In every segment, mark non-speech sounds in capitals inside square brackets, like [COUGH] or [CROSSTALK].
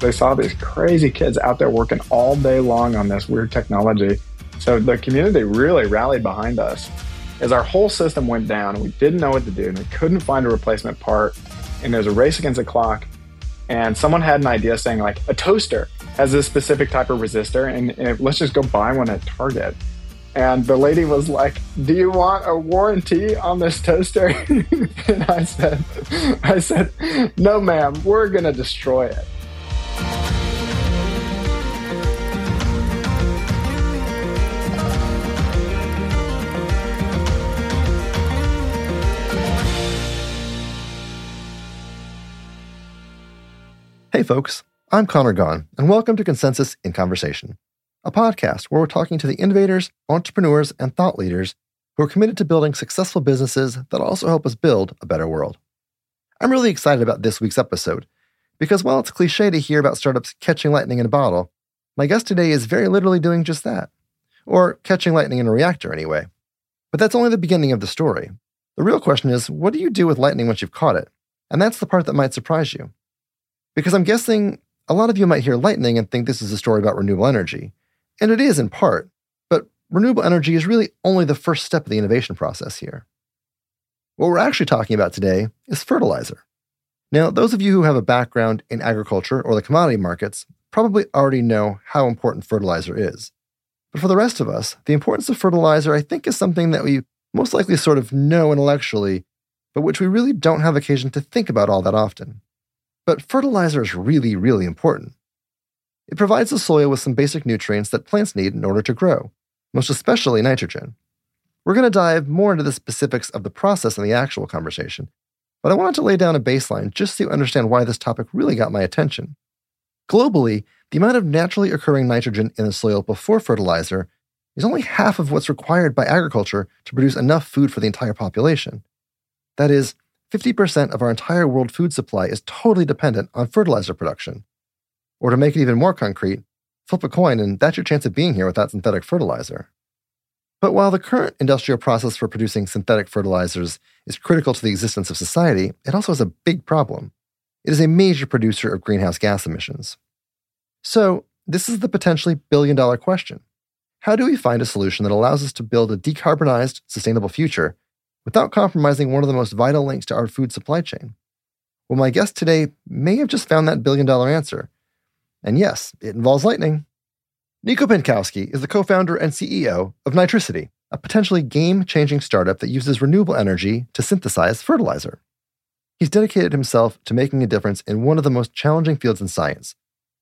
They saw these crazy kids out there working all day long on this weird technology. So the community really rallied behind us. As our whole system went down, we didn't know what to do, and we couldn't find a replacement part, and there was a race against the clock, and someone had an idea saying like a toaster has this specific type of resistor, and, and let's just go buy one at Target. And the lady was like, "Do you want a warranty on this toaster?" [LAUGHS] and I said, "I said, no, ma'am. We're gonna destroy it." Hey, folks, I'm Conor Gaughan, and welcome to Consensus in Conversation, a podcast where we're talking to the innovators, entrepreneurs, and thought leaders who are committed to building successful businesses that also help us build a better world. I'm really excited about this week's episode because while it's cliche to hear about startups catching lightning in a bottle, my guest today is very literally doing just that. Or catching lightning in a reactor, anyway. But that's only the beginning of the story. The real question is what do you do with lightning once you've caught it? And that's the part that might surprise you. Because I'm guessing a lot of you might hear lightning and think this is a story about renewable energy. And it is in part, but renewable energy is really only the first step of the innovation process here. What we're actually talking about today is fertilizer. Now, those of you who have a background in agriculture or the commodity markets probably already know how important fertilizer is. But for the rest of us, the importance of fertilizer, I think, is something that we most likely sort of know intellectually, but which we really don't have occasion to think about all that often. But fertilizer is really, really important. It provides the soil with some basic nutrients that plants need in order to grow, most especially nitrogen. We're going to dive more into the specifics of the process in the actual conversation, but I wanted to lay down a baseline just so you understand why this topic really got my attention. Globally, the amount of naturally occurring nitrogen in the soil before fertilizer is only half of what's required by agriculture to produce enough food for the entire population. That is, 50% of our entire world food supply is totally dependent on fertilizer production. Or to make it even more concrete, flip a coin and that's your chance of being here without synthetic fertilizer. But while the current industrial process for producing synthetic fertilizers is critical to the existence of society, it also has a big problem. It is a major producer of greenhouse gas emissions. So, this is the potentially billion dollar question. How do we find a solution that allows us to build a decarbonized, sustainable future without compromising one of the most vital links to our food supply chain? Well, my guest today may have just found that billion dollar answer. And yes, it involves lightning. Nico Pinkowski is the co founder and CEO of Nitricity, a potentially game changing startup that uses renewable energy to synthesize fertilizer. He's dedicated himself to making a difference in one of the most challenging fields in science,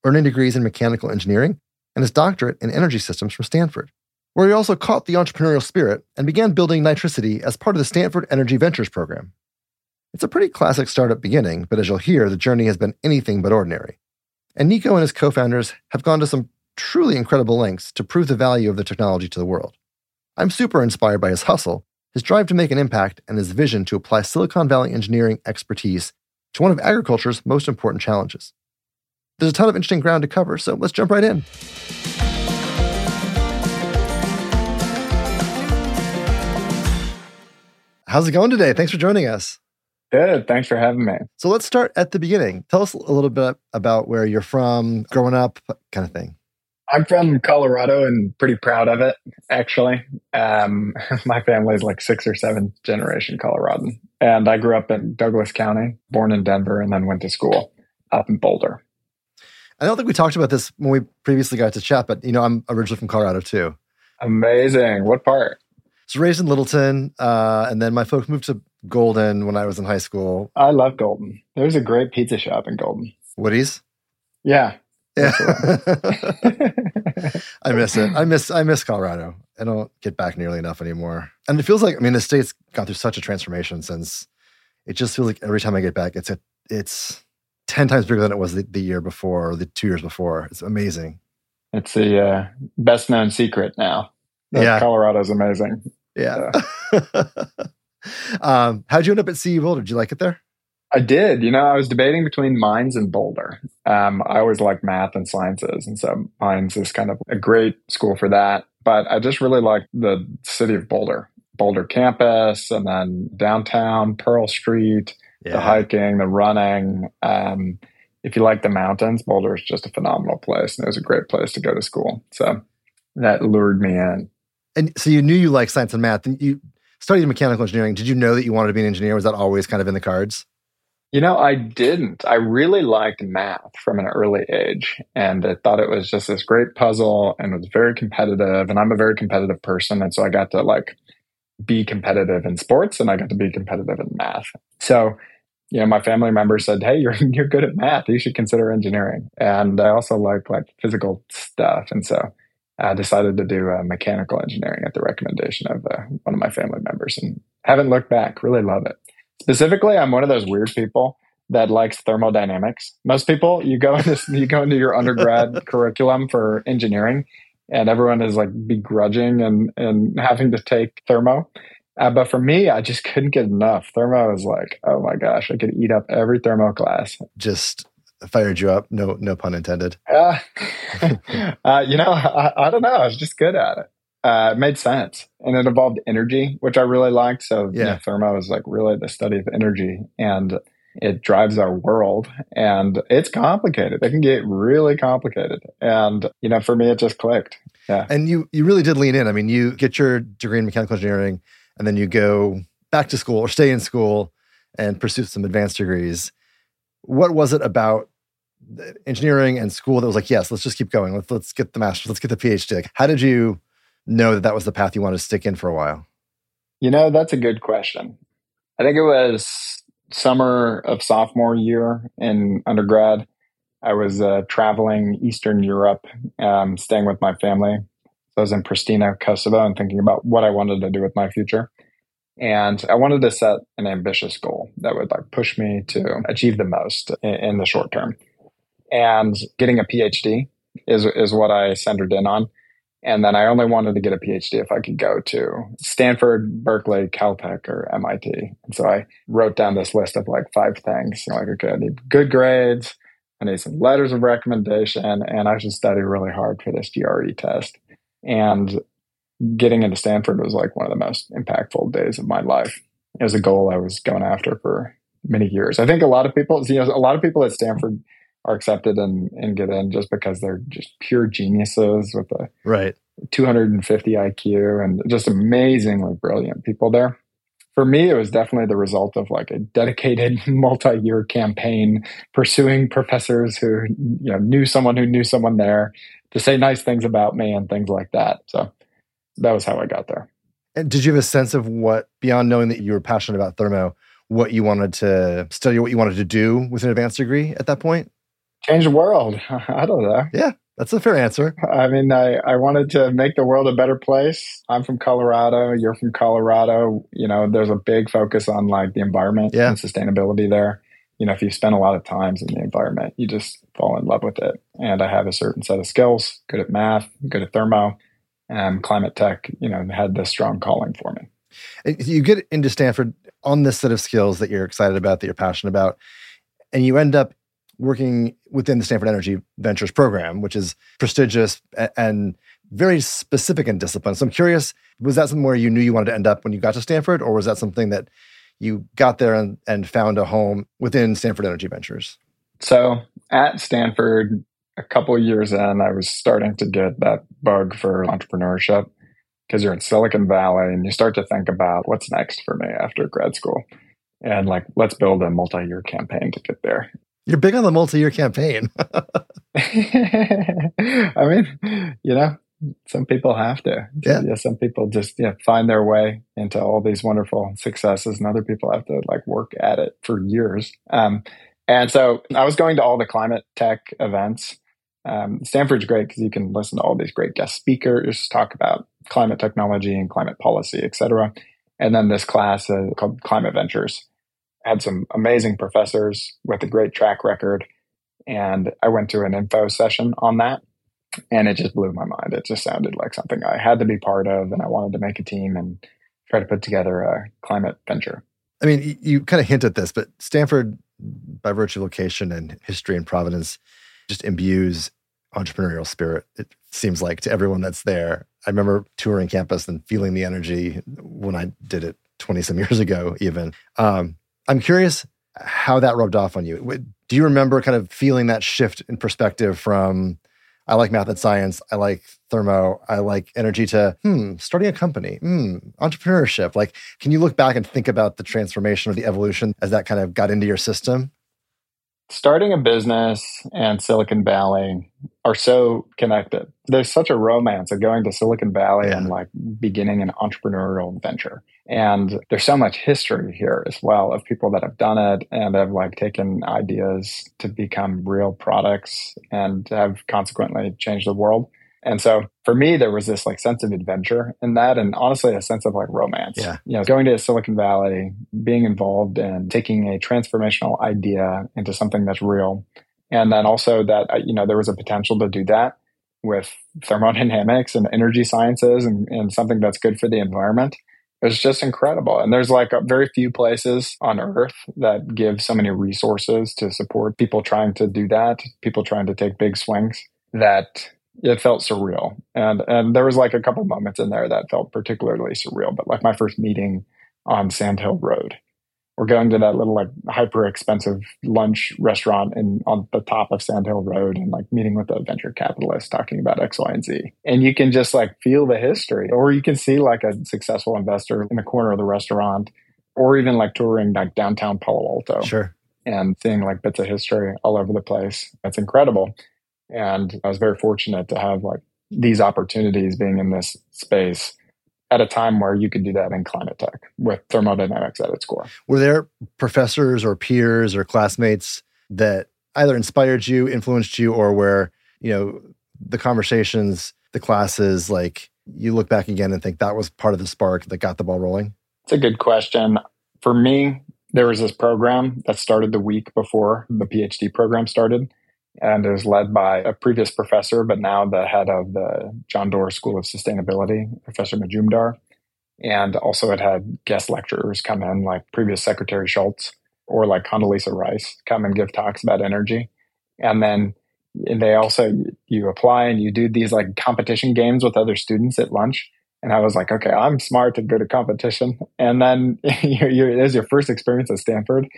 earning degrees in mechanical engineering and his doctorate in energy systems from Stanford where he also caught the entrepreneurial spirit and began building Nitricity as part of the Stanford Energy Ventures program. It's a pretty classic startup beginning, but as you'll hear, the journey has been anything but ordinary. And Nico and his co founders have gone to some truly incredible lengths to prove the value of the technology to the world. I'm super inspired by his hustle, his drive to make an impact, and his vision to apply Silicon Valley engineering expertise to one of agriculture's most important challenges. There's a ton of interesting ground to cover, so let's jump right in. How's it going today? Thanks for joining us. Good. Thanks for having me. So let's start at the beginning. Tell us a little bit about where you're from, growing up, kind of thing. I'm from Colorado and pretty proud of it, actually. Um, [LAUGHS] my family is like six or seven generation Coloradan. And I grew up in Douglas County, born in Denver, and then went to school up in Boulder. I don't think we talked about this when we previously got to chat, but you know, I'm originally from Colorado too. Amazing. What part? Raised in Littleton, uh, and then my folks moved to Golden when I was in high school. I love Golden. There's a great pizza shop in Golden. Woody's. Yeah. Yeah. [LAUGHS] [LAUGHS] I miss it. I miss I miss Colorado. I don't get back nearly enough anymore. And it feels like I mean the state's gone through such a transformation since it just feels like every time I get back it's a, it's 10 times bigger than it was the, the, year before or the two years before. It's amazing. It's the uh, best known secret now. Yeah. Colorado's amazing. Yeah. [LAUGHS] um, how'd you end up at CU Boulder? Did you like it there? I did. You know, I was debating between Mines and Boulder. Um, I always like math and sciences, and so Mines is kind of a great school for that. But I just really liked the city of Boulder, Boulder campus, and then downtown Pearl Street, yeah. the hiking, the running. Um, if you like the mountains, Boulder is just a phenomenal place, and it was a great place to go to school. So that lured me in. And so you knew you liked science and math, and you studied mechanical engineering. Did you know that you wanted to be an engineer? Was that always kind of in the cards? You know, I didn't. I really liked math from an early age and I thought it was just this great puzzle and was very competitive. And I'm a very competitive person. And so I got to like be competitive in sports and I got to be competitive in math. So, you know, my family members said, Hey, [LAUGHS] you're, you're good at math. You should consider engineering. And I also like like physical stuff. And so I decided to do uh, mechanical engineering at the recommendation of uh, one of my family members and haven't looked back. Really love it. Specifically, I'm one of those weird people that likes thermodynamics. Most people, you go [LAUGHS] into you go into your undergrad [LAUGHS] curriculum for engineering, and everyone is like begrudging and and having to take thermo. Uh, but for me, I just couldn't get enough. Thermo is like, oh my gosh, I could eat up every thermo class. Just fired you up. No, no pun intended. [LAUGHS] Uh, [LAUGHS] uh, you know, I, I, don't know. I was just good at it uh, it made sense and it involved energy, which I really liked. So yeah, you know, thermo is like really the study of energy and it drives our world and it's complicated. It can get really complicated. And, you know, for me, it just clicked. Yeah. And you, you really did lean in. I mean, you get your degree in mechanical engineering and then you go back to school or stay in school and pursue some advanced degrees. What was it about engineering and school that was like, yes, let's just keep going. Let's, let's get the master's, let's get the PhD. Like, how did you know that that was the path you wanted to stick in for a while? You know, that's a good question. I think it was summer of sophomore year in undergrad. I was uh, traveling Eastern Europe, um, staying with my family. So I was in Pristina, Kosovo, and thinking about what I wanted to do with my future. And I wanted to set an ambitious goal that would like push me to achieve the most in, in the short term. And getting a PhD is is what I centered in on. And then I only wanted to get a PhD if I could go to Stanford, Berkeley, Caltech, or MIT. And so I wrote down this list of like five things. Like, okay, I need good grades. I need some letters of recommendation and I should study really hard for this GRE test. And getting into Stanford was like one of the most impactful days of my life. It was a goal I was going after for many years. I think a lot of people, you know, a lot of people at Stanford are accepted and, and get in just because they're just pure geniuses with a right 250 IQ and just amazingly brilliant people there. For me, it was definitely the result of like a dedicated [LAUGHS] multi-year campaign pursuing professors who you know knew someone who knew someone there to say nice things about me and things like that. So that was how I got there. And did you have a sense of what beyond knowing that you were passionate about thermo, what you wanted to study, what you wanted to do with an advanced degree at that point? change the world. [LAUGHS] I don't know. Yeah, that's a fair answer. I mean, I, I wanted to make the world a better place. I'm from Colorado. You're from Colorado. You know, there's a big focus on like the environment yeah. and sustainability there. You know, if you spend a lot of times in the environment, you just fall in love with it. And I have a certain set of skills, good at math, good at thermo, and climate tech, you know, had this strong calling for me. Uh, you get into Stanford on this set of skills that you're excited about, that you're passionate about, and you end up working within the Stanford Energy Ventures program, which is prestigious and very specific in discipline. So I'm curious, was that something where you knew you wanted to end up when you got to Stanford, or was that something that you got there and, and found a home within Stanford Energy Ventures? So at Stanford, a couple years in, I was starting to get that bug for entrepreneurship because you're in Silicon Valley and you start to think about what's next for me after grad school. And like, let's build a multi year campaign to get there. You're big on the multi-year campaign. [LAUGHS] [LAUGHS] I mean, you know, some people have to. Yeah. yeah. Some people just yeah, find their way into all these wonderful successes, and other people have to like work at it for years. Um, and so I was going to all the climate tech events. Um, Stanford's great because you can listen to all these great guest speakers talk about climate technology and climate policy, et cetera. And then this class uh, called Climate Ventures had some amazing professors with a great track record. And I went to an info session on that and it just blew my mind. It just sounded like something I had to be part of and I wanted to make a team and try to put together a climate venture. I mean, you kind of hint at this, but Stanford, by virtue of location and history and provenance, just imbues entrepreneurial spirit. It seems like to everyone that's there. I remember touring campus and feeling the energy when I did it 20 some [LAUGHS] years ago, even. Um, I'm curious how that rubbed off on you. Do you remember kind of feeling that shift in perspective from I like math and science, I like thermo, I like energy to hmm, starting a company, hmm, entrepreneurship. Like, can you look back and think about the transformation or the evolution as that kind of got into your system? Starting a business and Silicon Valley are so connected. There's such a romance of going to Silicon Valley yeah. and like beginning an entrepreneurial venture. And there's so much history here as well of people that have done it and have like taken ideas to become real products and have consequently changed the world. And so for me, there was this like sense of adventure in that and honestly a sense of like romance. Yeah. You know, going to Silicon Valley, being involved in taking a transformational idea into something that's real. And then also that, uh, you know, there was a potential to do that with thermodynamics and energy sciences and, and something that's good for the environment. It was just incredible. And there's like very few places on earth that give so many resources to support people trying to do that, people trying to take big swings that it felt surreal. And and there was like a couple moments in there that felt particularly surreal. But like my first meeting on Sand Hill Road. We're going to that little like hyper expensive lunch restaurant in on the top of Sand Hill Road and like meeting with a venture capitalist talking about X, Y, and Z. And you can just like feel the history. Or you can see like a successful investor in the corner of the restaurant, or even like touring like downtown Palo Alto. Sure. And seeing like bits of history all over the place. That's incredible. And I was very fortunate to have like these opportunities being in this space at a time where you could do that in climate tech with thermodynamics at its core. Were there professors or peers or classmates that either inspired you, influenced you, or where, you know, the conversations, the classes, like you look back again and think that was part of the spark that got the ball rolling? It's a good question. For me, there was this program that started the week before the PhD program started and it was led by a previous professor, but now the head of the John Doerr School of Sustainability, Professor Majumdar. And also it had guest lecturers come in, like previous Secretary Shultz or like Condoleezza Rice come and give talks about energy. And then they also, you apply and you do these like competition games with other students at lunch. And I was like, okay, I'm smart to go to competition. And then [LAUGHS] you're, you're, it is your first experience at Stanford.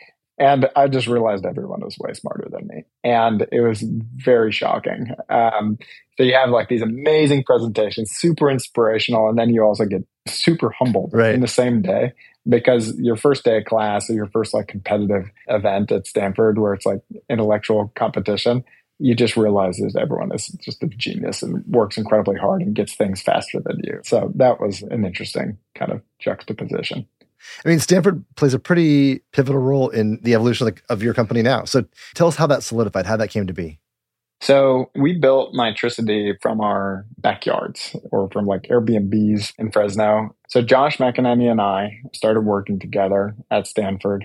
And I just realized everyone was way smarter than me. And it was very shocking. Um, so you have like these amazing presentations, super inspirational. And then you also get super humbled right. in the same day because your first day of class or your first like competitive event at Stanford where it's like intellectual competition, you just realize that everyone is just a genius and works incredibly hard and gets things faster than you. So that was an interesting kind of juxtaposition. I mean, Stanford plays a pretty pivotal role in the evolution of, the, of your company now. So tell us how that solidified, how that came to be. So we built Nitricity from our backyards or from like Airbnbs in Fresno. So Josh McEnaney and I started working together at Stanford.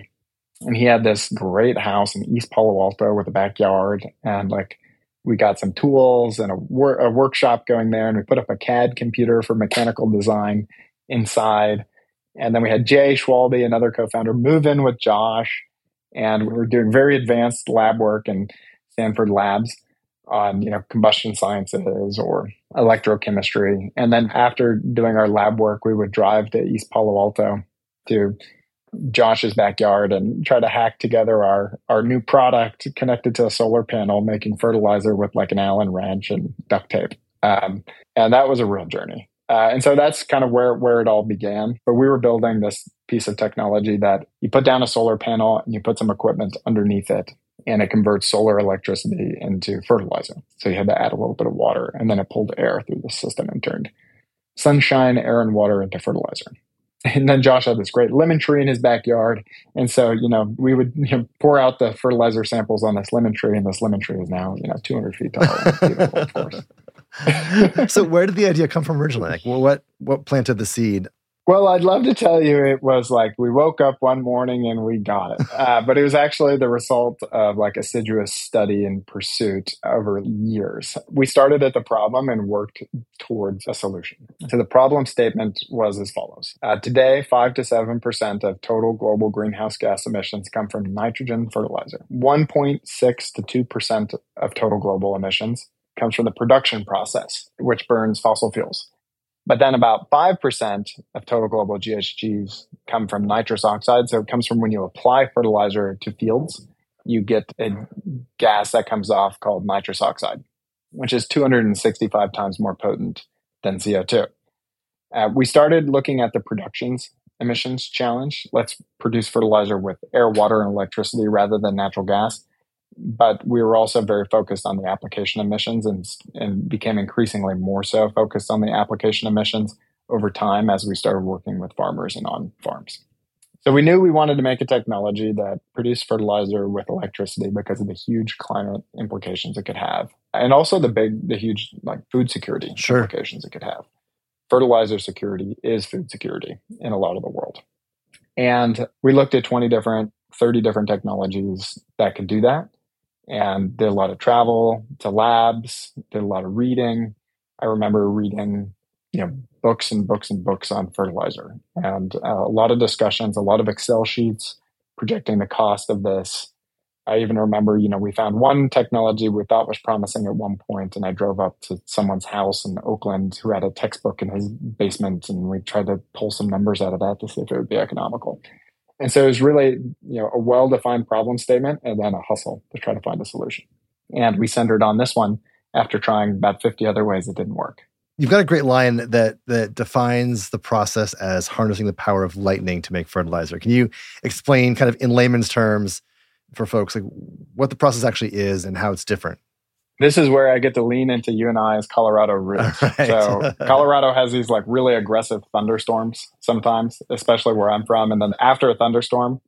And he had this great house in East Palo Alto with a backyard. And like we got some tools and a, wor- a workshop going there. And we put up a CAD computer for mechanical design inside. And then we had Jay Schwalbe, another co-founder, move in with Josh. And we were doing very advanced lab work in Stanford labs on, you know, combustion sciences or electrochemistry. And then after doing our lab work, we would drive to East Palo Alto to Josh's backyard and try to hack together our, our new product connected to a solar panel, making fertilizer with like an Allen wrench and duct tape. Um, and that was a real journey. Uh, and so that's kind of where, where it all began. But we were building this piece of technology that you put down a solar panel and you put some equipment underneath it and it converts solar electricity into fertilizer. So you had to add a little bit of water and then it pulled air through the system and turned sunshine, air, and water into fertilizer. [LAUGHS] And then Josh had this great lemon tree in his backyard. And so, you know, we would you know, pour out the fertilizer samples on this lemon tree, and this lemon tree is now, you know, 200 feet tall. [LAUGHS] [LAUGHS] so where did the idea come from originally? Like, well, what what planted the seed? Well, I'd love to tell you it was like we woke up one morning and we got it, [LAUGHS] uh, but it was actually the result of like assiduous study and pursuit over years. We started at the problem and worked towards a solution. So the problem statement was as follows: uh, Today, five to seven percent of total global greenhouse gas emissions come from nitrogen fertilizer. One point six to two percent of total global emissions comes from the production process, which burns fossil fuels. But then about 5% of total global GHGs come from nitrous oxide. So it comes from when you apply fertilizer to fields, you get a gas that comes off called nitrous oxide, which is 265 times more potent than CO2. Uh, we started looking at the productions emissions challenge. Let's produce fertilizer with air, water, and electricity rather than natural gas. But we were also very focused on the application emissions and, and became increasingly more so focused on the application emissions over time as we started working with farmers and on farms. So we knew we wanted to make a technology that produced fertilizer with electricity because of the huge climate implications it could have, and also the big, the huge like food security sure. implications it could have fertilizer security is food security in a lot of the world. And we looked at 20 different, 30 different technologies that could do that and did a lot of travel to labs, did a lot of reading. I remember reading, you know, books and books and books on fertilizer and uh, a lot of discussions, a lot of Excel sheets projecting the cost of this I even remember, you know, we found one technology we thought was promising at one point, and I drove up to someone's house in Oakland who had a textbook in his basement, and we tried to pull some numbers out of that to see if it would be economical. And so it was really, you know, a well-defined problem statement and then a hustle to try to find a solution. And we centered on this one after trying about 50 other ways it didn't work. You've got a great line that that defines the process as harnessing the power of lightning to make fertilizer. Can you explain kind of in layman's terms for folks like what the process actually is and how it's different this is where I get to lean into you and I's Colorado roots. Right. So [LAUGHS] Colorado has these like really aggressive thunderstorms sometimes, especially where I'm from. And then after a thunderstorm,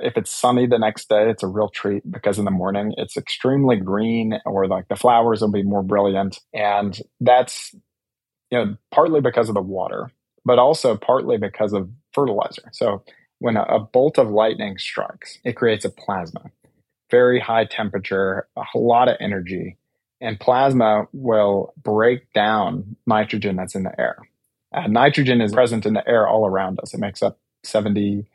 if it's sunny the next day, it's a real treat because in the morning it's extremely green or like the flowers will be more brilliant. And that's, you know, partly because of the water, but also partly because of fertilizer. So when a, a bolt of lightning strikes, it creates a plasma, very high temperature, a lot of energy, and plasma will break down nitrogen that's in the air. Nitrogen is present in the air all around us. It makes up 78%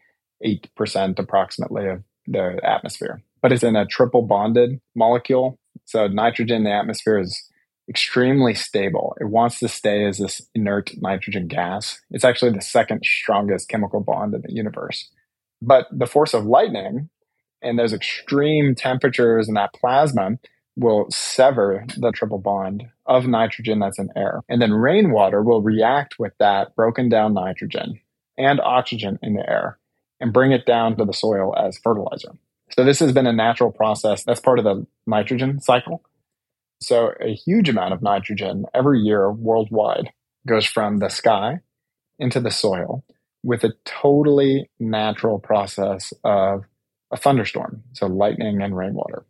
approximately of the atmosphere, but it's in a triple bonded molecule. So nitrogen in the atmosphere is extremely stable. It wants to stay as this inert nitrogen gas. It's actually the second strongest chemical bond in the universe. But the force of lightning and those extreme temperatures in that plasma will sever the triple bond of nitrogen that's in air. And then rainwater will react with that broken down nitrogen and oxygen in the air and bring it down to the soil as fertilizer. So this has been a natural process. That's part of the nitrogen cycle. So a huge amount of nitrogen every year worldwide goes from the sky into the soil with a totally natural process of a thunderstorm, so lightning and rainwater.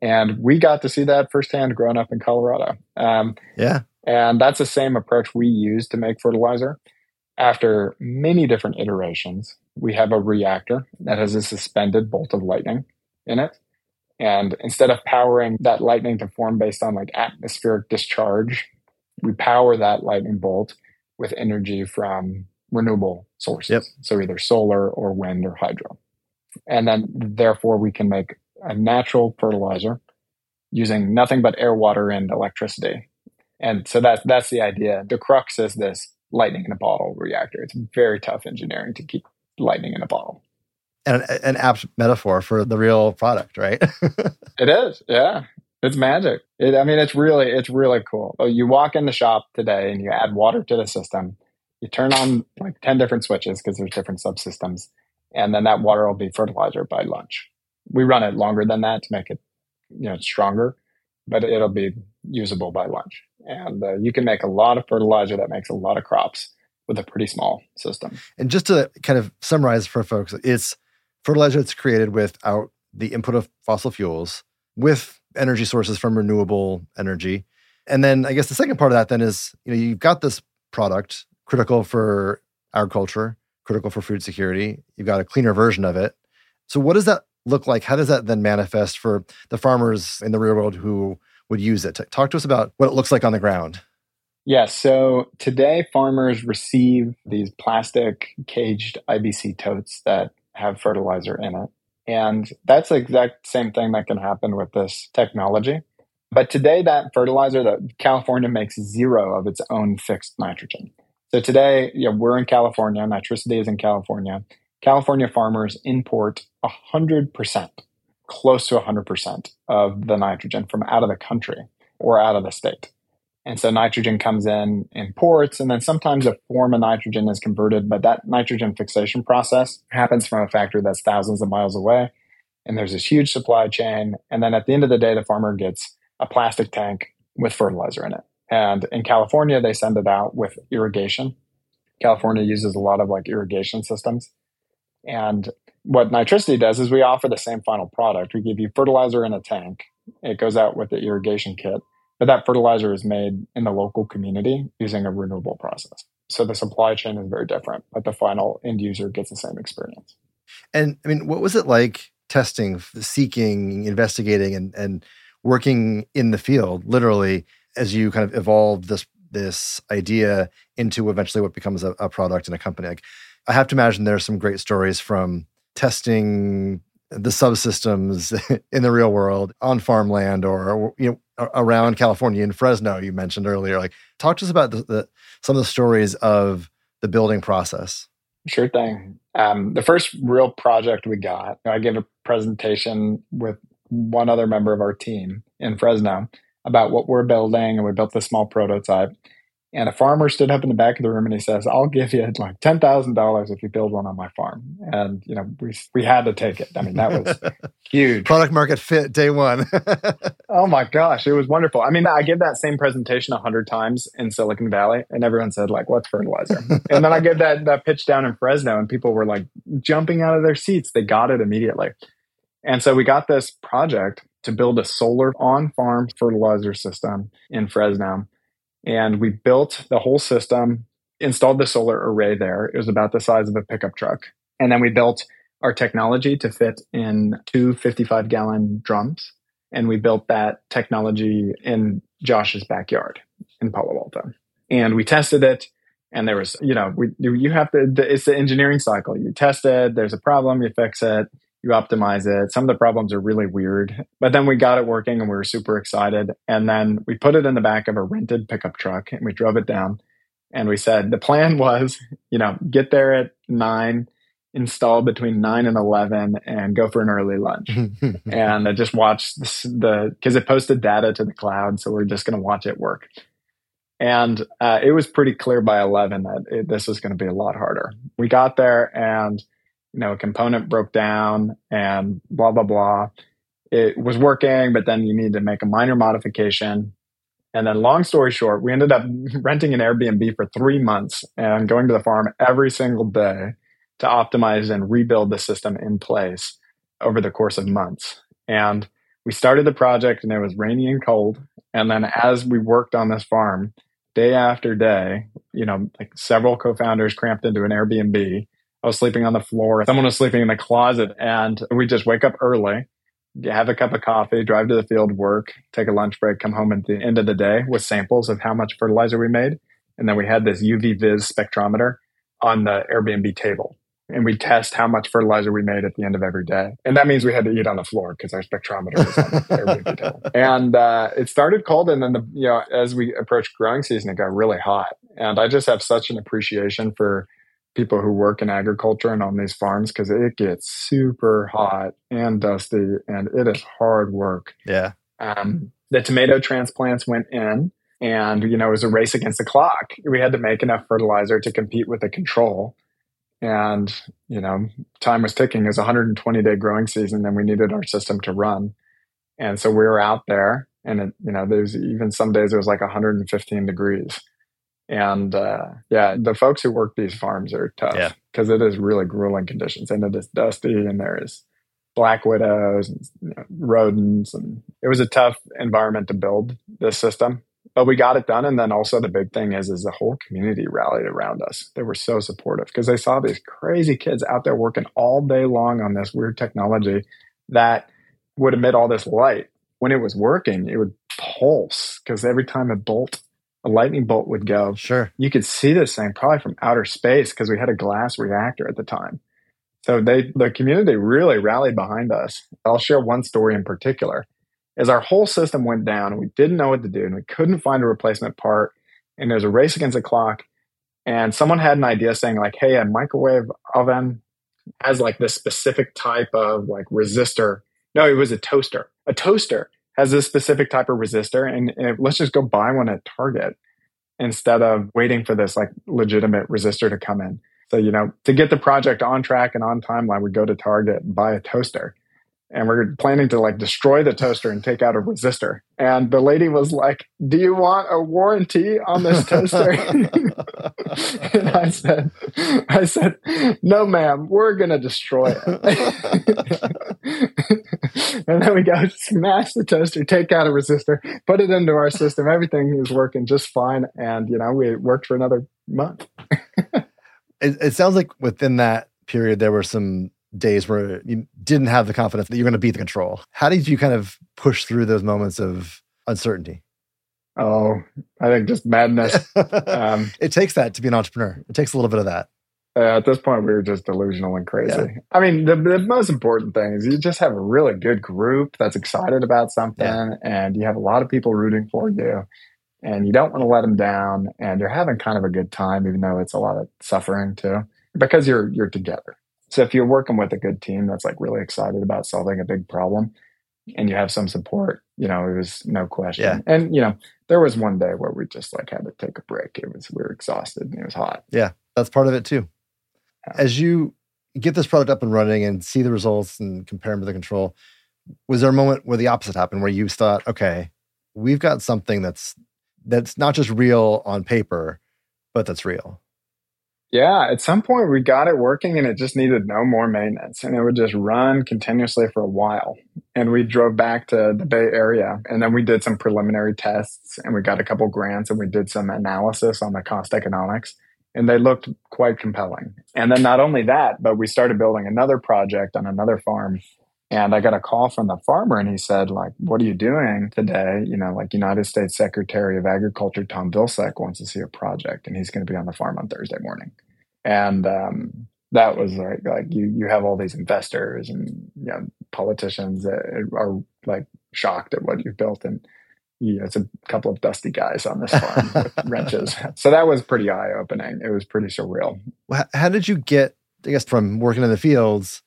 And we got to see that firsthand growing up in Colorado. Um, yeah. And that's the same approach we use to make fertilizer. After many different iterations, we have a reactor that has a suspended bolt of lightning in it. And instead of powering that lightning to form based on like atmospheric discharge, we power that lightning bolt with energy from renewable sources. Yep. So either solar or wind or hydro. And then therefore we can make a natural fertilizer using nothing but air, water, and electricity. And so that's that's the idea. The crux is this lightning in a bottle reactor. It's very tough engineering to keep lightning in a bottle and an apt metaphor for the real product, right? [LAUGHS] it is, yeah. It's magic. It, I mean, it's really, it's really cool. Oh, you walk in the shop today and you add water to the system. You turn on like ten different switches because there's different subsystems, and then that water will be fertilizer by lunch. We run it longer than that to make it, you know, stronger, but it'll be usable by lunch. And uh, you can make a lot of fertilizer that makes a lot of crops with a pretty small system. And just to kind of summarize for folks, it's fertilizer that's created without the input of fossil fuels with energy sources from renewable energy. And then I guess the second part of that then is, you know, you've got this product critical for agriculture, critical for food security. You've got a cleaner version of it. So what does that look like? How does that then manifest for the farmers in the real world who would use it? Talk to us about what it looks like on the ground. Yeah, so today farmers receive these plastic caged IBC totes that have fertilizer in it. And that's the exact same thing that can happen with this technology. But today, that fertilizer that California makes zero of its own fixed nitrogen. So today, know, we're in California. Nitricity is in California. California farmers import 100%, close to 100% of the nitrogen from out of the country or out of the state. And so nitrogen comes in in ports, and then sometimes a form of nitrogen is converted, but that nitrogen fixation process happens from a factory that's thousands of miles away. And there's this huge supply chain. And then at the end of the day, the farmer gets a plastic tank with fertilizer in it. And in California, they send it out with irrigation. California uses a lot of like irrigation systems. And what Nitricity does is we offer the same final product. We give you fertilizer in a tank. It goes out with the irrigation kit, but that fertilizer is made in the local community using a renewable process. So the supply chain is very different, but the final end user gets the same experience. And I mean, what was it like testing, seeking, investigating, and and working in the field, literally, as you kind of evolve this this idea into eventually what becomes a, a product and a company? Like, I have to imagine there's some great stories from testing the subsystems [LAUGHS] in the real world on farmland or you know around California in Fresno you mentioned earlier. Like talk to us about the, the, some of the stories of the building process. Sure thing. Um, the first real project we got I gave a presentation with one other member of our team in Fresno about what we're building and we built a small prototype and a farmer stood up in the back of the room and he says, I'll give you like $10,000 if you build one on my farm. And, you know, we, we had to take it. I mean, that was [LAUGHS] huge. Product market fit day one. [LAUGHS] oh my gosh. It was wonderful. I mean, I give that same presentation a hundred times in Silicon Valley and everyone said like, what's fertilizer? [LAUGHS] and then I give that, that pitch down in Fresno and people were like jumping out of their seats. They got it immediately. And so we got this project to build a solar on farm fertilizer system in Fresno and we built the whole system, installed the solar array there. It was about the size of a pickup truck. And then we built our technology to fit in two 55 gallon drums. And we built that technology in Josh's backyard in Palo Alto. And we tested it. And there was, you know, we, you have to, it's the engineering cycle. You test it, there's a problem, you fix it, you optimize it. Some of the problems are really weird, but then we got it working and we were super excited. And then we put it in the back of a rented pickup truck and we drove it down. And we said the plan [LAUGHS] was, you know, get there at nine, install between nine and 11 and go for an early lunch. [LAUGHS] and I just watched the, because it posted data to the cloud. So we're just going to watch it work. And uh, it was pretty clear by 11 that it, this was going to be a lot harder. We got there and you know, a component broke down and blah, blah, blah. It was working, but then you need to make a minor modification. And then, long story short, we ended up [LAUGHS] renting an Airbnb for three months and going to the farm every single day to optimize and rebuild the system in place over the course of months. And we started the project and it was rainy and cold. And then, as we worked on this farm, day after day, you know, like several co founders cramped into an Airbnb I was sleeping on the floor. Someone was sleeping in the closet and we just wake up early, have a cup of coffee, drive to the field, work, take a lunch break, come home at the end of the day with samples of how much fertilizer we made. And then we had this UV vis spectrometer on the Airbnb table. And we test how much fertilizer we made at the end of every day. And that means we had to eat on the floor because our spectrometer was on the [LAUGHS] Airbnb table. And uh, it started cold. And then, the, you know, as we approached growing season, it got really hot. And I just have such an appreciation for people who work in agriculture and on these farms because it gets super hot and dusty and it is hard work. Yeah. Um, the tomato transplants went in and, you know, it was a race against the clock. We had to make enough fertilizer to compete with the control. And, you know, time was ticking. It was a 120 day growing season and we needed our system to run. And so we were out there and it, you know, there's even some days it was like 115 degrees. And uh, yeah, the folks who work these farms are tough because yeah. it is really grueling conditions and it is dusty and there is black widows and you know, rodents. And it was a tough environment to build this system, but we got it done. And then also the big thing is, is the whole community rallied around us. They were so supportive because they saw these crazy kids out there working all day long on this weird technology that would emit all this light. When it was working, it would pulse because every time a bolt a lightning bolt would go. Sure. You could see this thing probably from outer space because we had a glass reactor at the time. So they the community really rallied behind us. I'll share one story in particular. As our whole system went down and we didn't know what to do and we couldn't find a replacement part and there's a race against the clock And someone had an idea saying like, Hey, a microwave oven has like this specific type of like resistor. No, it was a toaster. A toaster has this specific type of resistor and, and let's just go buy one at Target instead of waiting for this like legitimate resistor to come in. So, you know, to get the project on track and on timeline, we go to Target and buy a toaster and we're planning to like destroy the toaster and take out a resistor. And the lady was like, "Do you want a warranty on this toaster?" [LAUGHS] [LAUGHS] and I said, "I said, no, ma'am. We're gonna destroy it." [LAUGHS] then we go [LAUGHS] smash the toaster, take out a resistor, put it into our system. Everything is working just fine, and you know we worked for another month. [LAUGHS] it, it sounds like within that period there were some days where you didn't have the confidence that you're going to beat the control. How did you kind of push through those moments of uncertainty? Oh, I think just madness. [LAUGHS] Um, it takes that to be an entrepreneur. It takes a little bit of that. Uh, at this point, we were just delusional and crazy. Yeah. I mean, the, the, most important thing is you just have a really good group that's excited about something, yeah. and you have a lot of people rooting for you, and you don't want to let them down, and you're having kind of a good time, even though it's a lot of suffering too, because you're you're together. So if you're working with a good team that's like really excited about solving a big problem and you have some support, you know, it was no question. Yeah. And, you know, there was one day where we just like had to take a break. It was, we were exhausted and it was hot. Yeah. That's part of it too. As you get this product up and running and see the results and compare them to the control, was there a moment where the opposite happened where you thought, okay, we've got something that's, that's not just real on paper, but that's real? Yeah, at some point we got it working and it just needed no more maintenance and it would just run continuously for a while. And we drove back to the Bay Area and then we did some preliminary tests and we got a couple grants and we did some analysis on the cost economics and they looked quite compelling. And then not only that, but we started building another project on another farm and I got a call from the farmer and he said, like, what are you doing today? You know, like United States Secretary of Agriculture Tom Vilsack wants to see a project and he's going to be on the farm on Thursday morning. And um, that was like, like you, you have all these investors and you know, politicians that are like shocked at what you've built. And you know, it's a couple of dusty guys on this farm with [LAUGHS] wrenches. So that was pretty eye opening. It was pretty surreal. How did you get, I guess, from working in the fields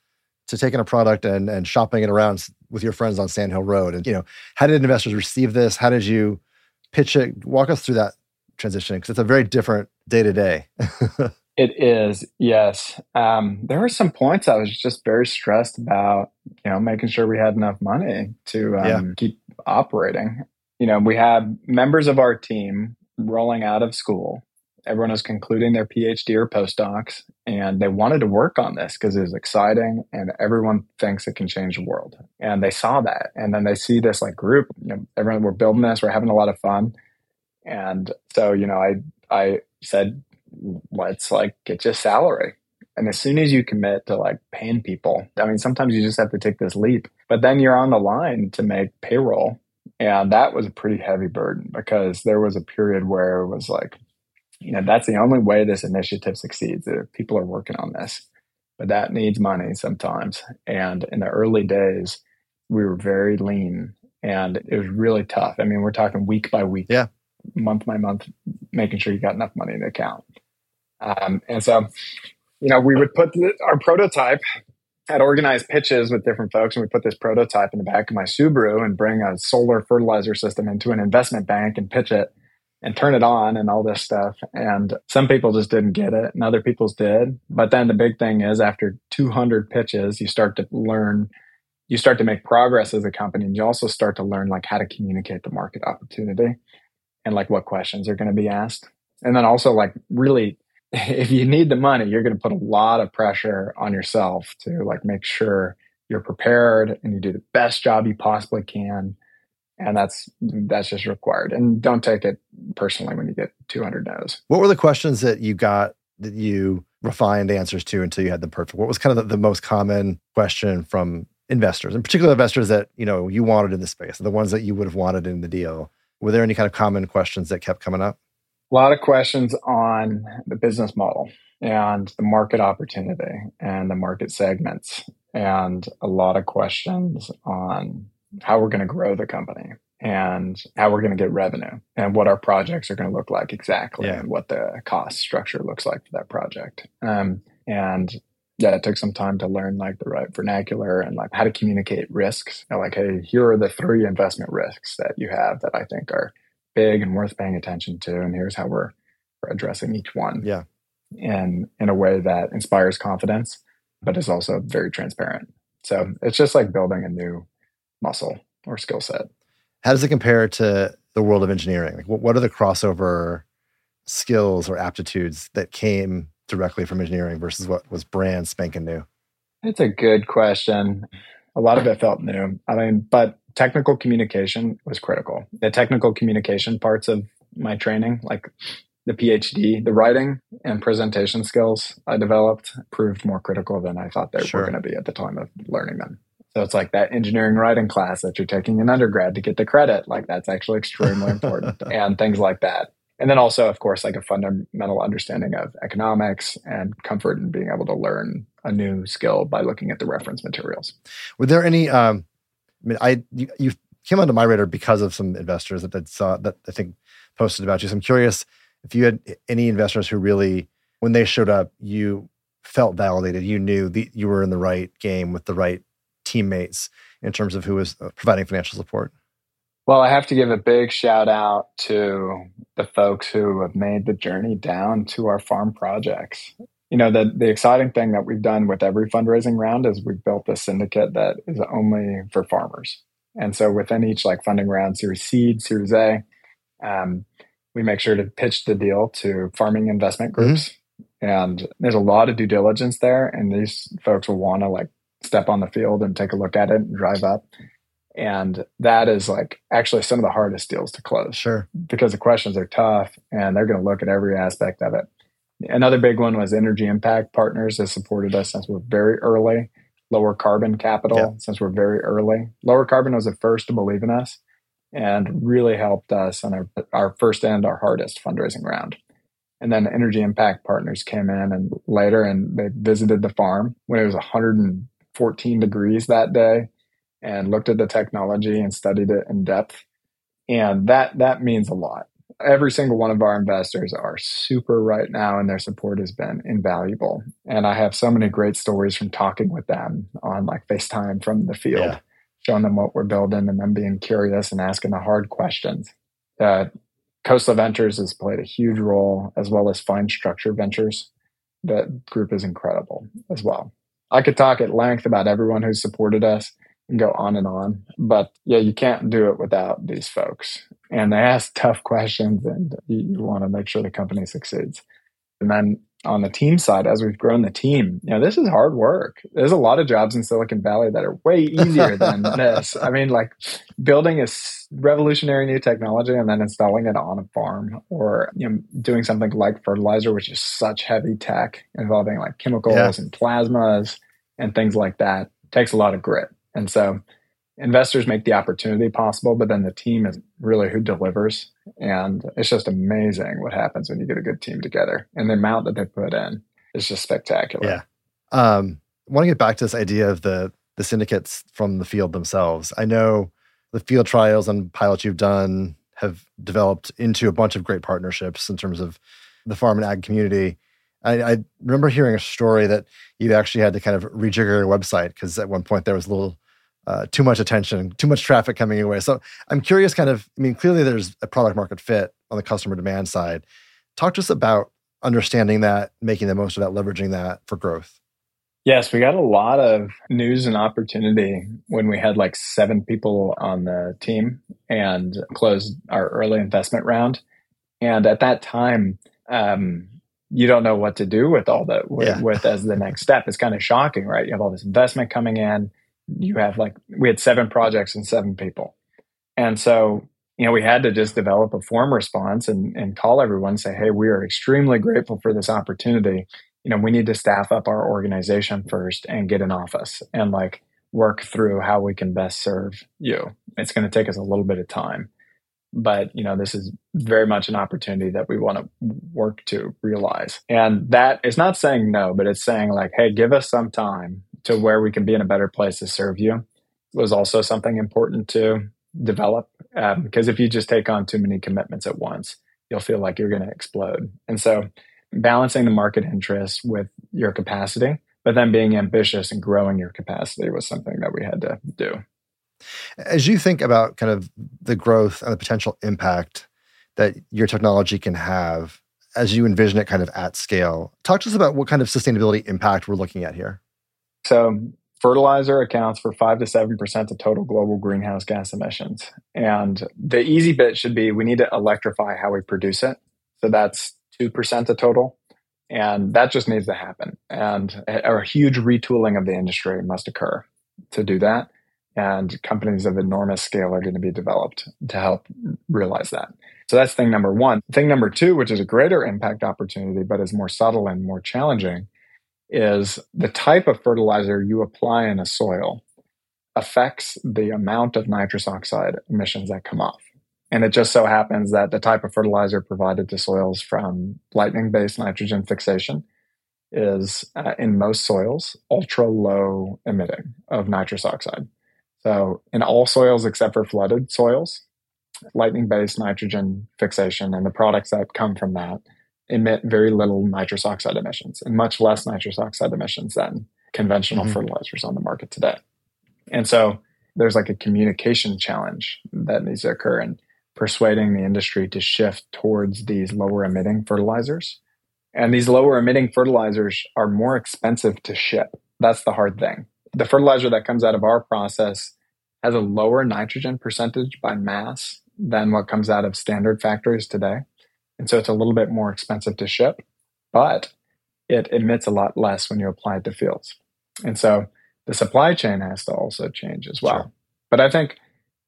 to taking a product and and shopping it around with your friends on Sand Hill Road? And you know, how did investors receive this? How did you pitch it? Walk us through that transition because it's a very different day to day. It is, yes. Um, there were some points I was just very stressed about, you know, making sure we had enough money to um, yeah. keep operating. You know, we had members of our team rolling out of school everyone was concluding their PhD or postdocs, and they wanted to work on this because it was exciting and everyone thinks it can change the world. And they saw that. And then they see this like group, you know, everyone, we're building this, we're having a lot of fun. And so, you know, I, I said, let's like get your salary. And as soon as you commit to like paying people, I mean, sometimes you just have to take this leap, but then you're on the line to make payroll. And that was a pretty heavy burden because there was a period where it was like, you know, that's the only way this initiative succeeds. If people are working on this, but that needs money sometimes. And in the early days, we were very lean and it was really tough. I mean, we're talking week by week, yeah, month by month, making sure you got enough money in the account. Um, and so, you know, we would put the, our prototype at organized pitches with different folks, and we put this prototype in the back of my Subaru and bring a solar fertilizer system into an investment bank and pitch it and turn it on and all this stuff. And some people just didn't get it and other people's did. But then the big thing is after 200 pitches, you start to learn, you start to make progress as a company. And you also start to learn like how to communicate the market opportunity and like what questions are going to be asked. And then also like really, if you need the money, you're going to put a lot of pressure on yourself to like make sure you're prepared and you do the best job you possibly can and that's that's just required. And don't take it personally when you get 200 no's. What were the questions that you got that you refined answers to until you had them perfect? What was kind of the, the most common question from investors, and particularly investors that you know you wanted in the space, the ones that you would have wanted in the deal? Were there any kind of common questions that kept coming up? A lot of questions on the business model and the market opportunity and the market segments, and a lot of questions on how we're going to grow the company and how we're going to get revenue and what our projects are going to look like exactly Yeah. and what the cost structure looks like for that project. Um, and yeah, it took some time to learn like the right vernacular and like how to communicate risks. Like, hey, here are the three investment risks that you have that I think are big and worth paying attention to, and here's how we're, we're addressing each one. Yeah. and in a way that inspires confidence, but is also very transparent. So it's just like building a new muscle or skill set. How does it compare to the world of engineering? Like, what, what are the crossover skills or aptitudes that came directly from engineering versus what was brand spanking new? It's a good question. A lot of it felt new. I mean, but technical communication was critical. The technical communication parts of my training, like the PhD, the writing and presentation skills I developed proved more critical than I thought they Sure. were going to be at the time of learning them. So it's like that engineering writing class that you're taking in undergrad to get the credit. Like that's actually extremely [LAUGHS] important and things like that. And then also, of course, like a fundamental understanding of economics and comfort in being able to learn a new skill by looking at the reference materials. Were there any? Um, mean, I you, you came onto my radar because of some investors that, that saw that I think posted about you. So I'm curious if you had any investors who really, when they showed up, you felt validated. You knew the, you were in the right game with the right teammates in terms of who was uh, providing financial support. Well, I have to give a big shout out to the folks who have made the journey down to our farm projects. You know, the, the exciting thing that we've done with every fundraising round is we've built a syndicate that is only for farmers. And so within each like funding round, Series Seed, Series A, um, we make sure to pitch the deal to farming investment groups. And there's a lot of due diligence there. And these folks will want to like step on the field and take a look at it and drive up. And that is like actually some of the hardest deals to close Sure. because the questions are tough and they're going to look at every aspect of it. Another big one was Energy Impact Partners has supported us since we're very early. Lower Carbon Capital Yeah. since we're very early. Lower Carbon was the first to believe in us and really helped us on our, our first and our hardest fundraising round. And then Energy Impact Partners came in and later and they visited the farm when it was 114 degrees that day and looked at the technology and studied it in depth. And that that means a lot. Every single one of our investors are super right now and their support has been invaluable. And I have so many great stories from talking with them on like FaceTime from the field, Yeah. showing them what we're building and them being curious and asking the hard questions. Uh, Khosla Ventures has played a huge role, as well as Fine Structure Ventures. That group is incredible as well. I could talk at length about everyone who's supported us and go on and on, but yeah, you can't do it without these folks. And they ask tough questions, and you, you want to make sure the company succeeds. And then on the team side, as we've grown the team, you know, this is hard work. There's a lot of jobs in Silicon Valley that are way easier than [LAUGHS] this. I mean, like building a revolutionary new technology and then installing it on a farm or you know, doing something like fertilizer, which is such heavy tech involving like chemicals Yeah. and plasmas and things like that takes a lot of grit. And so investors make the opportunity possible, but then the team is really who delivers. And it's just amazing what happens when you get a good team together and the amount that they put in is just spectacular. Yeah. Um, I want to get back to this idea of the the syndicates from the field themselves. I know the field trials and pilots you've done have developed into a bunch of great partnerships in terms of the farm and ag community. I, I remember hearing a story that you actually had to kind of rejigger your website because at one point there was a little uh, too much attention, too much traffic coming your way. So I'm curious, kind of. I mean, clearly there's a product market fit on the customer demand side. Talk to us about understanding that, making the most of that, leveraging that for growth. Yes, we got a lot of news and opportunity when we had like seven people on the team and closed our early investment round. And at that time, um, you don't know what to do with all that with, Yeah. with as the next step. It's kind of shocking, right? You have all this investment coming in. You have like we had seven projects and seven people, and so you know we had to just develop a form response and and call everyone say, hey, we are extremely grateful for this opportunity you know, we need to staff up our organization first and get an office and like work through how we can best serve you. It's going to take us a little bit of time, but you know, this is very much an opportunity that we want to work to realize. And that is not saying no, but it's saying like, hey, give us some time to where we can be in a better place to serve you was also something important to develop because um, if you just take on too many commitments at once, you'll feel like you're going to explode. And so, balancing the market interest with your capacity, but then being ambitious and growing your capacity was something that we had to do. As you think about kind of the growth and the potential impact that your technology can have as you envision it kind of at scale, talk to us about what kind of sustainability impact we're looking at here. So, fertilizer accounts for 5 to 7% of total global greenhouse gas emissions. And the easy bit should be we need to electrify how we produce it. So, that's 2% of total. And that just needs to happen. And a, a huge retooling of the industry must occur to do that and companies of enormous scale are going to be developed to help realize that. So that's thing number one. Thing number two, which is a greater impact opportunity, but is more subtle and more challenging, is the type of fertilizer you apply in a soil affects the amount of nitrous oxide emissions that come off. And it just so happens that the type of fertilizer provided to soils from lightning based nitrogen fixation is uh, in most soils ultra low emitting of nitrous oxide. So in all soils except for flooded soils, lightning based nitrogen fixation and the products that come from that emit very little nitrous oxide emissions and much less nitrous oxide emissions than conventional mm-hmm. fertilizers on the market today. And so there's like a communication challenge that needs to occur in persuading the industry to shift towards these lower emitting fertilizers. And these lower emitting fertilizers are more expensive to ship. That's the hard thing the fertilizer that comes out of our process has a lower nitrogen percentage by mass than what comes out of standard factories today. And so it's a little bit more expensive to ship, but it emits a lot less when you apply it to fields. And so the supply chain has to also change as well. Sure. But I think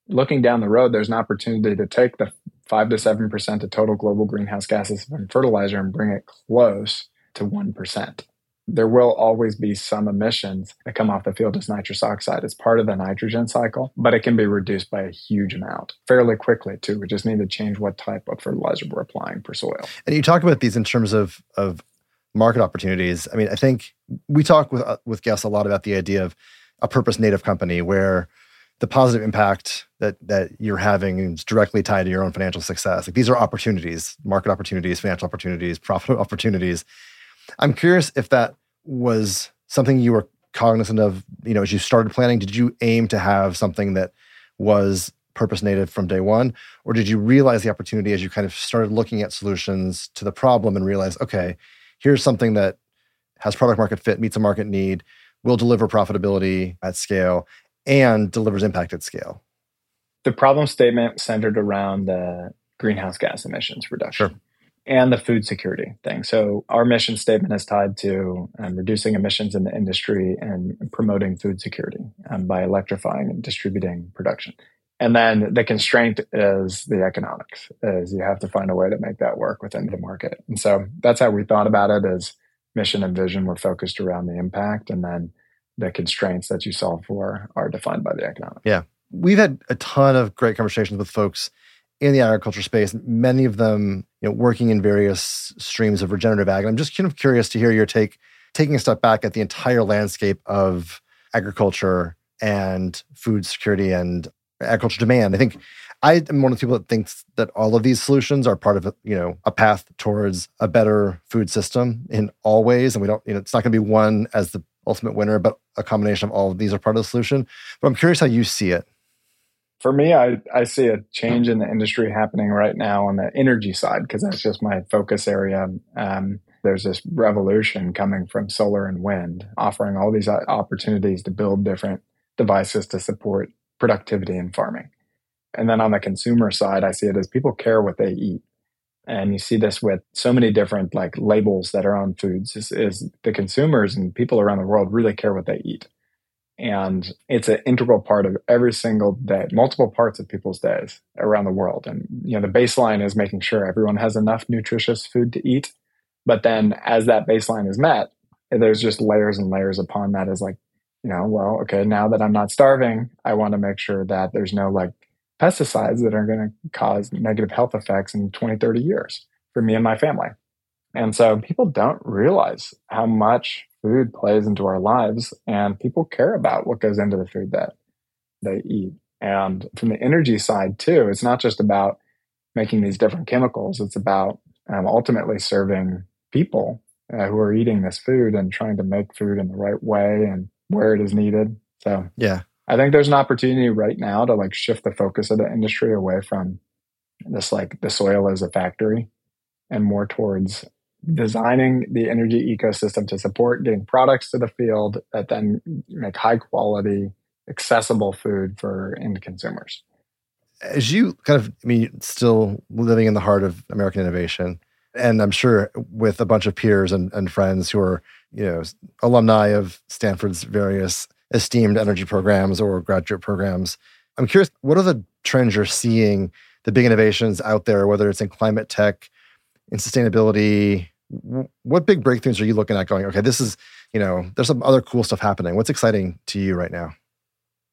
looking down the road, there's an opportunity to take the five to seven percent of total global greenhouse gases from fertilizer and bring it close to one percent there will always be some emissions that come off the field as nitrous oxide. It's part of the nitrogen cycle, but it can be reduced by a huge amount fairly quickly too. We just need to change what type of fertilizer we're applying per soil. And you talk about these in terms of of market opportunities. I mean, I think we talk with uh, with guests a lot about the idea of a purpose native company where the positive impact that that you're having is directly tied to your own financial success. Like these are opportunities, market opportunities, financial opportunities, profit opportunities I'm curious if that was something you were cognizant of, you know, as you started planning. Did you aim to have something that was purpose native from day one? Or did you realize the opportunity as you kind of started looking at solutions to the problem and realize, okay, here's something that has product market fit, meets a market need, will deliver profitability at scale, and delivers impact at scale? The problem statement centered around the greenhouse gas emissions reduction. Sure and the food security thing. So our mission statement is tied to um, reducing emissions in the industry and promoting food security um, by electrifying and distributing production. And then the constraint is the economics, is you have to find a way to make that work within the market. And so that's how we thought about it as mission and vision were focused around the impact and then the constraints that you solve for are defined by the economics. Yeah. We've had a ton of great conversations with folks in the agriculture space, many of them you know, working in various streams of regenerative ag. And I'm just kind of curious to hear your take, taking a step back at the entire landscape of agriculture and food security and agriculture demand. I think I am one of the people that thinks that all of these solutions are part of a, you know a path towards a better food system in all ways, and we don't you know it's not going to be one as the ultimate winner, but a combination of all of these are part of the solution. But I'm curious how you see it for me, I, I see a change in the industry happening right now on the energy side because that's just my focus area. Um, there's this revolution coming from solar and wind, offering all these opportunities to build different devices to support productivity in farming. And then on the consumer side, I see it as people care what they eat. And you see this with so many different like labels that are on foods is, is the consumers and people around the world really care what they eat and it's an integral part of every single day multiple parts of people's days around the world. And you know the baseline is making sure everyone has enough nutritious food to eat. But then as that baseline is met there's just layers and layers upon that is like you know well okay now that i'm not starving i want to make sure that there's no like pesticides that are going to cause negative health effects in 20 30 years for me and my family. And so people don't realize how much food plays into our lives and people care about what goes into the food that they eat. And from the energy side too, it's not just about making these different chemicals. It's about um, ultimately serving people uh, who are eating this food and trying to make food in the right way and where it is needed. So yeah, I think there's an opportunity right now to like shift the focus of the industry away from this like the soil as a factory and more towards designing the energy ecosystem to support getting products to the field that then make high quality, accessible food for end consumers. As you kind of, I mean, still living in the heart of American innovation, and I'm sure with a bunch of peers and, and friends who are, you know, alumni of Stanford's various esteemed energy programs or graduate programs. I'm curious, what are the trends you're seeing, the big innovations out there, whether it's in climate tech, in sustainability? What big breakthroughs are you looking at going, okay, this is, you know, there's some other cool stuff happening. What's exciting to you right now?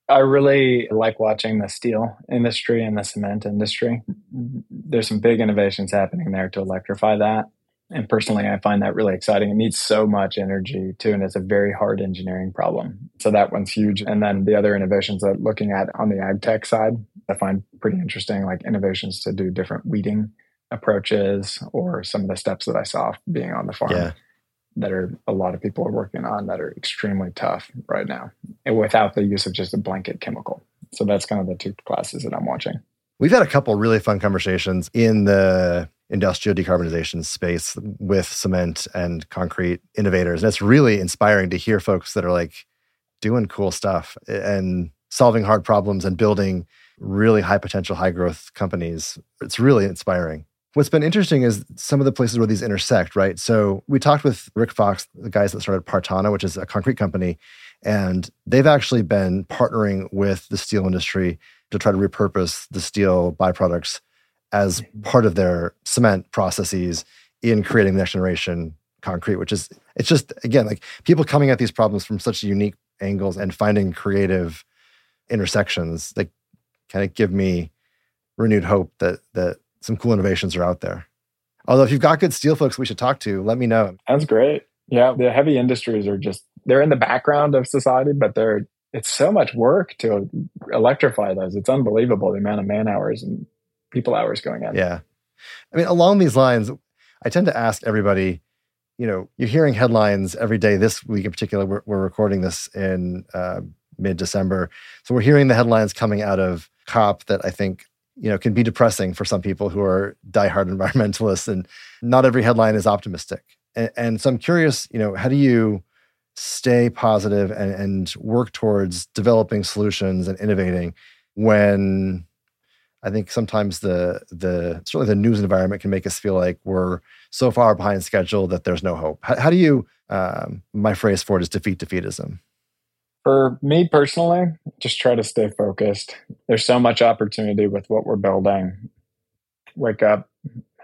I really like watching the steel industry and the cement industry. There's some big innovations happening there to electrify that. And personally, I find that really exciting. It needs so much energy too, and it's a very hard engineering problem. So that one's huge. And then the other innovations that I'm looking at on the ag tech side, I find pretty interesting, like innovations to do different weeding approaches or some of the steps that I saw being on the farm. Yeah that are a lot of people are working on that are extremely tough right now and without the use of just a blanket chemical. So that's kind of the two classes that I'm watching. We've had a couple really fun conversations in the industrial decarbonization space with cement and concrete innovators. And it's really inspiring to hear folks that are like doing cool stuff and solving hard problems and building really high potential, high growth companies. It's really inspiring. What's been interesting is some of the places where these intersect, right? So we talked with Rick Fox, the guys that started Partanna, which is a concrete company, and they've actually been partnering with the steel industry to try to repurpose the steel byproducts as mm-hmm. part of their cement processes in creating next generation concrete, which is it's just again like people coming at these problems from such unique angles and finding creative intersections that kind of give me renewed hope that that some cool innovations are out there. Although if you've got good steel folks we should talk to, let me know. That's great. Yeah, the heavy industries are just they're in the background of society, but they're it's so much work to electrify those. It's unbelievable the amount of man hours and people hours going in. Yeah. I mean, along these lines, I tend to ask everybody, you know, you're hearing headlines every day. This week in particular, we're, we're recording this in uh, mid December. So we're hearing the headlines coming out of COP that I think you know, can be depressing for some people who are diehard [LAUGHS] environmentalists, and not every headline is optimistic. And, and so I'm curious, you know, how do you stay positive and, and work towards developing solutions and innovating when I think sometimes the the certainly the news environment can make us feel like we're so far behind schedule that there's no hope. How, how do you? Um, my phrase for it is defeat defeatism. For me personally, just try to stay focused. There's so much opportunity with what we're building. Wake up,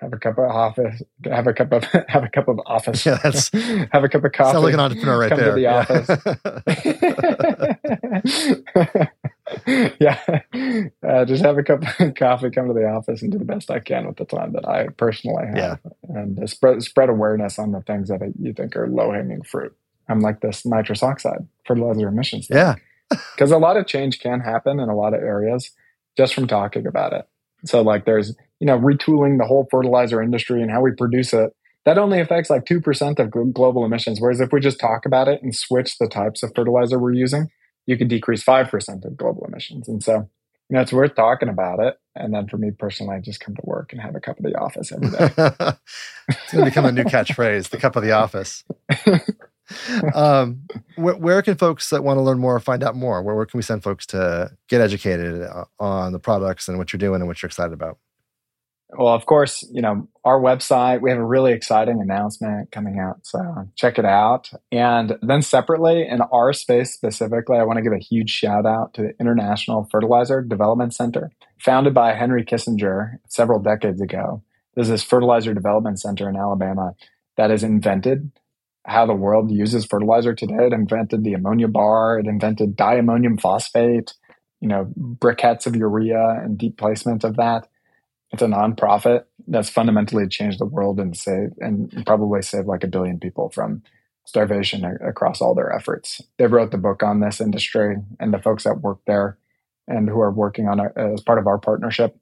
have a cup of office, have a cup of [LAUGHS] have a cup of office. Yeah, that's [LAUGHS] have a cup of coffee. Sounds like an entrepreneur right come there. To the office. [LAUGHS] yeah, uh, just have a cup of coffee, come to the office, and do the best I can with the time that I personally have, yeah. and spread spread awareness on the things that you think are low hanging fruit. I'm like this nitrous oxide fertilizer emissions. Thing. Yeah. [LAUGHS] Because a lot of change can happen in a lot of areas just from talking about it. So like there's, you know, retooling the whole fertilizer industry and how we produce it. That only affects like 2% of global emissions. Whereas if we just talk about it and switch the types of fertilizer we're using, you could decrease 5% of global emissions. And so, you know, it's worth talking about it. And then for me personally, I just come to work and have a cup of the office every day. [LAUGHS] it's going to become a new [LAUGHS] catchphrase, the cup of the office. [LAUGHS] um, wh- where can folks that want to learn more find out more? Where, where can we send folks to get educated uh, on the products and what you're doing and what you're excited about? Well, of course, you know, our website, we have a really exciting announcement coming out. So check it out. And then separately, in our space specifically, I want to give a huge shout out to the International Fertilizer Development Center, founded by Henry Kissinger several decades ago. There's this fertilizer development center in Alabama that has invented how the world uses fertilizer today. It invented the ammonia bar. It invented diammonium phosphate, you know, briquettes of urea and deep placement of that. It's a nonprofit that's fundamentally changed the world and save and probably saved like a billion people from starvation across all their efforts. They wrote the book on this industry and the folks that work there and who are working on our, uh, as part of our partnership,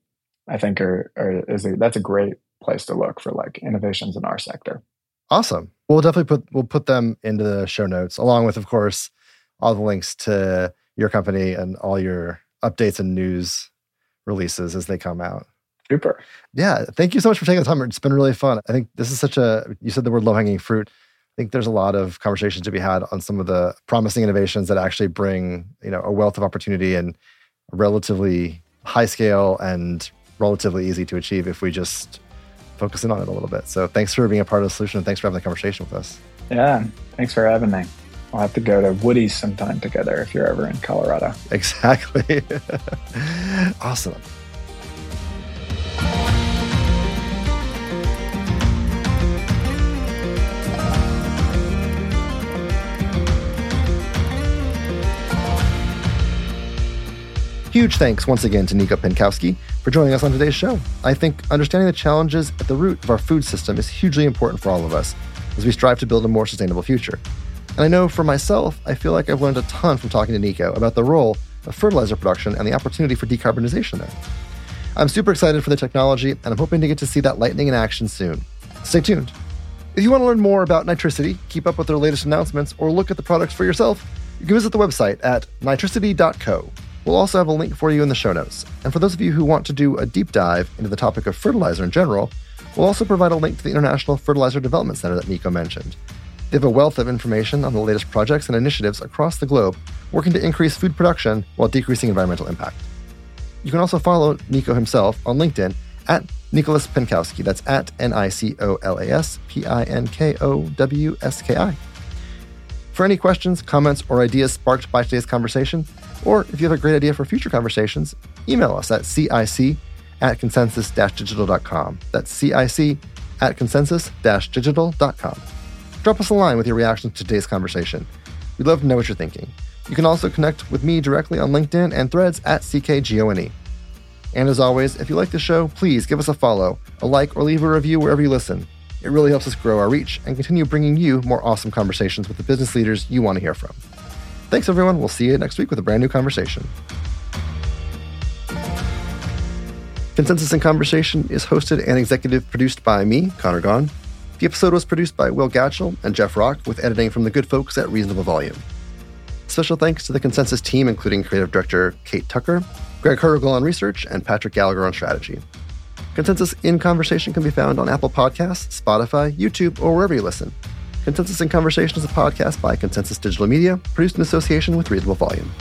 I think are, are is a, that's a great place to look for like innovations in our sector. Awesome. We'll definitely put we'll put them into the show notes, along with, of course, all the links to your company and all your updates and news releases as they come out. Super. Yeah. Thank you so much for taking the time. It's been really fun. I think this is such a you said the word low hanging fruit. I think there's a lot of conversations to be had on some of the promising innovations that actually bring, you know, a wealth of opportunity and relatively high scale and relatively easy to achieve if we just focus in on it a little bit. So thanks for being a part of the solution and thanks for having the conversation with us. Yeah. Thanks for having me. We'll have to go to Woody's sometime together if you're ever in Colorado. [LAUGHS] Exactly. [LAUGHS] awesome. Huge thanks once again to Nico Pinkowski for joining us on today's show. I think understanding the challenges at the root of our food system is hugely important for all of us as we strive to build a more sustainable future. And I know for myself, I feel like I've learned a ton from talking to Nico about the role of fertilizer production and the opportunity for decarbonization there. I'm super excited for the technology, and I'm hoping to get to see that lightning in action soon. Stay tuned. If you want to learn more about Nitricity, keep up with their latest announcements, or look at the products for yourself, you can visit the website at nitricity.co. We'll also have a link for you in the show notes. And for those of you who want to do a deep dive into the topic of fertilizer in general, we'll also provide a link to the International Fertilizer Development Center that Nico mentioned. They have a wealth of information on the latest projects and initiatives across the globe working to increase food production while decreasing environmental impact. You can also follow Nico himself on LinkedIn at Nicolas Pinkowski. That's at N I C O L A S P I N K O W S K I. For any questions, comments, or ideas sparked by today's conversation, or if you have a great idea for future conversations, email us at cic at consensus digital.com. That's cic at consensus digital.com. Drop us a line with your reaction to today's conversation. We'd love to know what you're thinking. You can also connect with me directly on LinkedIn and threads at CKGONE. And as always, if you like the show, please give us a follow, a like, or leave a review wherever you listen. It really helps us grow our reach and continue bringing you more awesome conversations with the business leaders you want to hear from. Thanks, everyone. We'll see you next week with a brand new conversation. Consensus in Conversation is hosted and executive produced by me, Conor Gaughan. The episode was produced by Will Gatchell and Jeff Rock with editing from the good folks at Reasonable Volume. Special thanks to the Consensus team, including creative director Kate Tucker, Greg Hergel on research, and Patrick Gallagher on strategy. Consensus in Conversation can be found on Apple Podcasts, Spotify, YouTube, or wherever you listen. Consensus in Conversation is a podcast by Consensus Digital Media, produced in association with Reasonable Volume.